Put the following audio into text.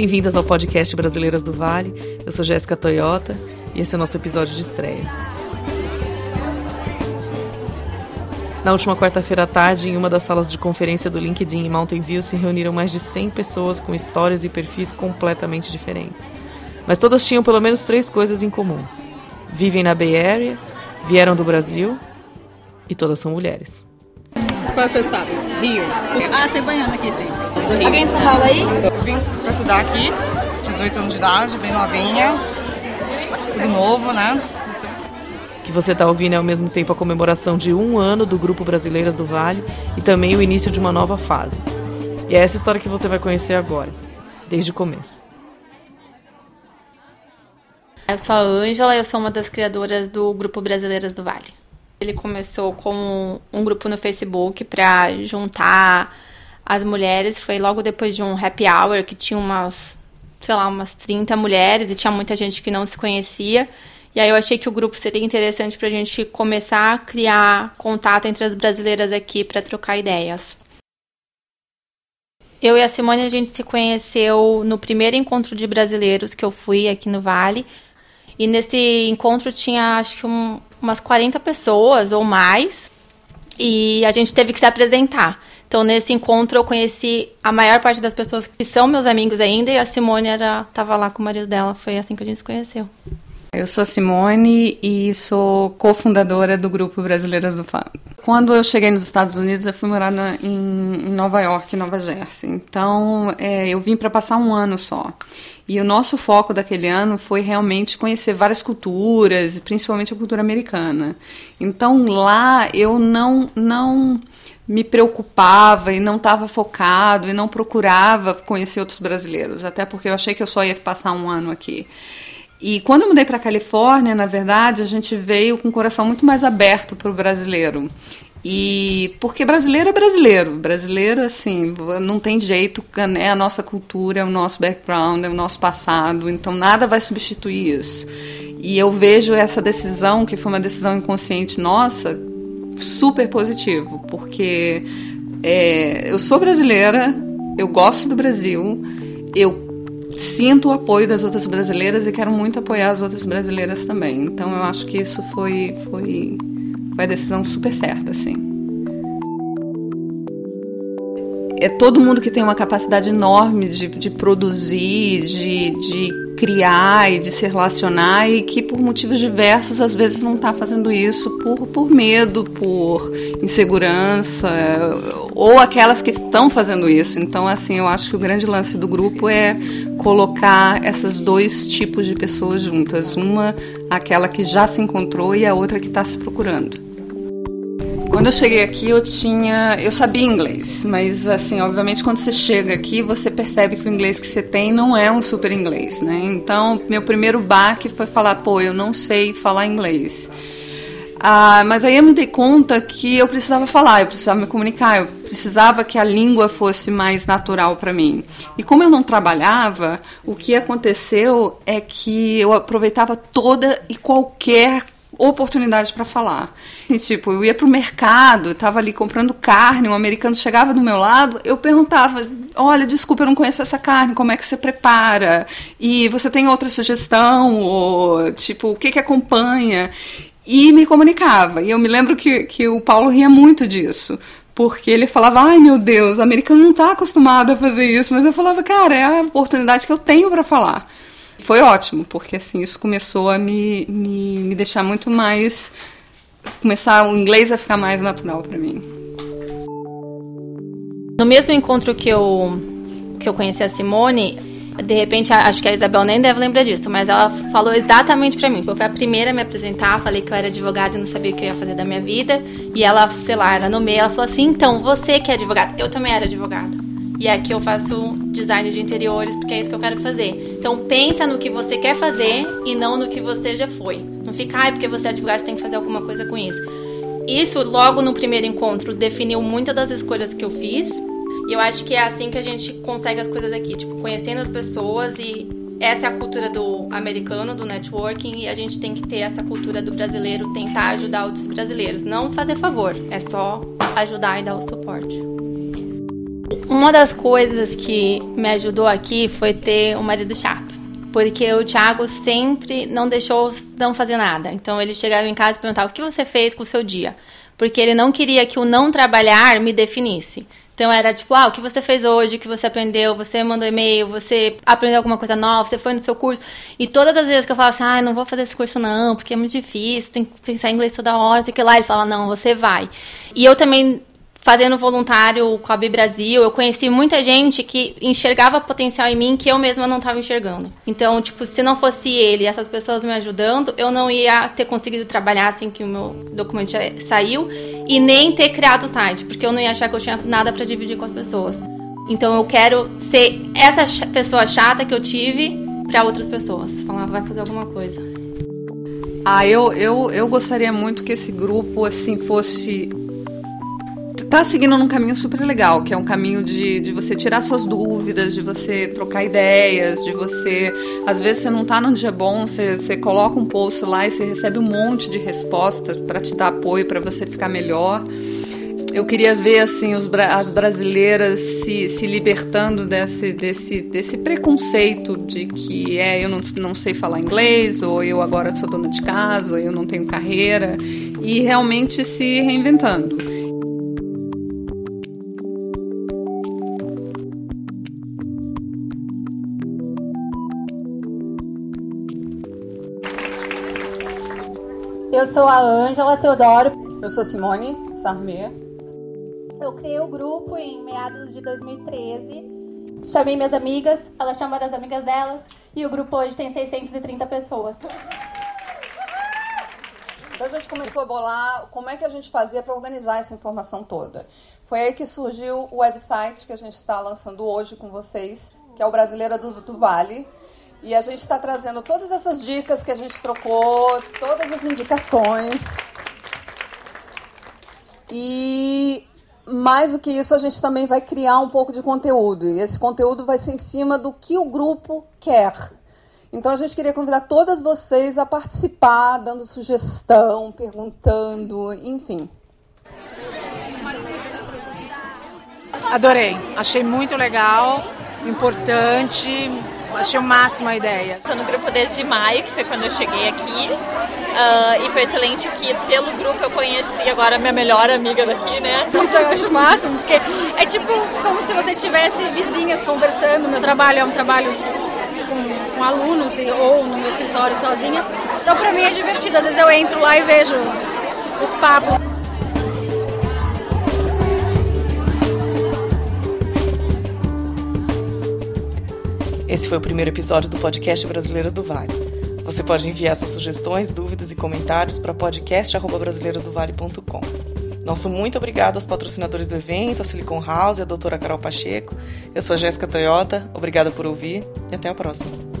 Bem-vindas ao podcast Brasileiras do Vale. Eu sou Jéssica Toyota e esse é o nosso episódio de estreia. Na última quarta-feira à tarde, em uma das salas de conferência do LinkedIn em Mountain View, se reuniram mais de 100 pessoas com histórias e perfis completamente diferentes. Mas todas tinham pelo menos três coisas em comum: vivem na Bay Area, vieram do Brasil e todas são mulheres. Qual é o seu estado? Rio. Ah, tem banhando aqui, sim. Alguém de São Paulo aí? Eu vim pra estudar aqui, tinha 18 anos de idade, bem novinha. Tudo novo, né? que você está ouvindo é ao mesmo tempo a comemoração de um ano do Grupo Brasileiras do Vale e também o início de uma nova fase. E é essa história que você vai conhecer agora, desde o começo. Eu sou a Ângela, eu sou uma das criadoras do Grupo Brasileiras do Vale. Ele começou como um grupo no Facebook para juntar as mulheres. Foi logo depois de um happy hour que tinha umas, sei lá, umas 30 mulheres e tinha muita gente que não se conhecia. E aí eu achei que o grupo seria interessante para a gente começar a criar contato entre as brasileiras aqui para trocar ideias. Eu e a Simone a gente se conheceu no primeiro encontro de brasileiros que eu fui aqui no Vale. E nesse encontro tinha acho que um, umas 40 pessoas ou mais. E a gente teve que se apresentar. Então, nesse encontro, eu conheci a maior parte das pessoas que são meus amigos ainda, e a Simone estava lá com o marido dela. Foi assim que a gente se conheceu. Eu sou Simone e sou cofundadora do Grupo Brasileiras do Fábio. Quando eu cheguei nos Estados Unidos, eu fui morar na, em, em, Nova York, Nova Jersey. Então, é, eu vim para passar um ano só. E o nosso foco daquele ano foi realmente conhecer várias culturas, principalmente a cultura americana. Então, lá eu não não me preocupava e não estava focado e não procurava conhecer outros brasileiros, até porque eu achei que eu só ia passar um ano aqui. E quando eu mudei para a Califórnia, na verdade, a gente veio com o coração muito mais aberto para o brasileiro. E porque brasileiro é brasileiro, brasileiro assim, não tem jeito, é a nossa cultura, é o nosso background, é o nosso passado, então nada vai substituir isso. E eu vejo essa decisão, que foi uma decisão inconsciente nossa, super positivo, porque é, eu sou brasileira, eu gosto do Brasil, eu sinto o apoio das outras brasileiras e quero muito apoiar as outras brasileiras também. Então eu acho que isso foi foi, foi a decisão super certa, assim. É todo mundo que tem uma capacidade enorme de, de produzir, de, de criar e de se relacionar e que por motivos diversos às vezes não está fazendo isso por, por medo, por insegurança ou aquelas que estão fazendo isso. Então, assim, eu acho que o grande lance do grupo é colocar esses dois tipos de pessoas juntas, uma aquela que já se encontrou e a outra que está se procurando. Quando eu cheguei aqui, eu tinha. Eu sabia inglês, mas, assim, obviamente, quando você chega aqui, você percebe que o inglês que você tem não é um super inglês, né? Então, meu primeiro baque foi falar, pô, eu não sei falar inglês. Ah, mas aí eu me dei conta que eu precisava falar, eu precisava me comunicar, eu precisava que a língua fosse mais natural para mim. E como eu não trabalhava, o que aconteceu é que eu aproveitava toda e qualquer oportunidade para falar. E, tipo, eu ia pro mercado, estava ali comprando carne, um americano chegava do meu lado, eu perguntava: "Olha, desculpa, eu não conheço essa carne, como é que você prepara? E você tem outra sugestão ou tipo, o que que acompanha?" E me comunicava. E eu me lembro que, que o Paulo ria muito disso, porque ele falava, ai meu Deus, o americano não está acostumado a fazer isso, mas eu falava, cara, é a oportunidade que eu tenho para falar foi ótimo, porque assim, isso começou a me, me, me deixar muito mais. Começar o inglês a ficar mais natural para mim. No mesmo encontro que eu, que eu conheci a Simone, de repente, acho que a Isabel nem deve lembrar disso, mas ela falou exatamente para mim. Eu fui a primeira a me apresentar, falei que eu era advogada e não sabia o que eu ia fazer da minha vida. E ela, sei lá, era no meio, ela falou assim: então, você que é advogada. Eu também era advogada. E aqui eu faço design de interiores porque é isso que eu quero fazer. Então pensa no que você quer fazer e não no que você já foi. Não fica, ai, porque você é advogado, você tem que fazer alguma coisa com isso. Isso, logo no primeiro encontro, definiu muitas das escolhas que eu fiz. E eu acho que é assim que a gente consegue as coisas aqui, tipo, conhecendo as pessoas e essa é a cultura do americano, do networking, e a gente tem que ter essa cultura do brasileiro, tentar ajudar outros brasileiros. Não fazer favor, é só ajudar e dar o suporte Uma das coisas que me ajudou aqui foi ter um marido chato. Porque o Thiago sempre não deixou não fazer nada. Então ele chegava em casa e perguntava: o que você fez com o seu dia? Porque ele não queria que o não trabalhar me definisse. Então era tipo, ah, o que você fez hoje, o que você aprendeu, você mandou e-mail, você aprendeu alguma coisa nova, você foi no seu curso. E todas as vezes que eu falava assim, ah, não vou fazer esse curso não, porque é muito difícil, tem que pensar em inglês toda hora, sei que lá, ele falava, não, você vai. E eu também fazendo voluntário com a Bi Brasil, eu conheci muita gente que enxergava potencial em mim que eu mesma não estava enxergando. Então, tipo, se não fosse ele e essas pessoas me ajudando, eu não ia ter conseguido trabalhar assim que o meu documento saiu e nem ter criado o site, porque eu não ia achar que eu tinha nada para dividir com as pessoas. Então, eu quero ser essa pessoa chata que eu tive para outras pessoas. Falar, vai fazer alguma coisa. Ah, eu, eu, eu gostaria muito que esse grupo assim fosse tá seguindo num caminho super legal, que é um caminho de, de você tirar suas dúvidas, de você trocar ideias, de você. Às vezes você não tá num dia bom, você, você coloca um post lá e você recebe um monte de respostas para te dar apoio, para você ficar melhor. Eu queria ver assim os, as brasileiras se, se libertando desse, desse, desse preconceito de que é eu não, não sei falar inglês, ou eu agora sou dona de casa, ou eu não tenho carreira, e realmente se reinventando. Sou a Ângela Teodoro. Eu sou Simone Sarmé. Eu criei o grupo em meados de 2013. Chamei minhas amigas, elas chamaram as amigas delas e o grupo hoje tem 630 pessoas. Então a gente começou a bolar como é que a gente fazia para organizar essa informação toda. Foi aí que surgiu o website que a gente está lançando hoje com vocês, que é o Brasileira do, do Vale. E a gente está trazendo todas essas dicas que a gente trocou, todas as indicações. E mais do que isso, a gente também vai criar um pouco de conteúdo. E esse conteúdo vai ser em cima do que o grupo quer. Então a gente queria convidar todas vocês a participar, dando sugestão, perguntando, enfim. Adorei, achei muito legal, importante, Achei o máximo a ideia. Estou no grupo desde maio, que foi quando eu cheguei aqui. Uh, e foi excelente que pelo grupo eu conheci agora minha melhor amiga daqui, né? Eu acho o máximo, porque é tipo como se você tivesse vizinhas conversando. Meu trabalho é um trabalho com, com alunos ou no meu escritório sozinha. Então para mim é divertido. Às vezes eu entro lá e vejo os papos. Esse foi o primeiro episódio do podcast Brasileiro do Vale. Você pode enviar suas sugestões, dúvidas e comentários para podcast@brasileirodovale.com. Nosso muito obrigado aos patrocinadores do evento, a Silicon House e a doutora Carol Pacheco. Eu sou Jéssica Toyota, obrigada por ouvir e até a próxima.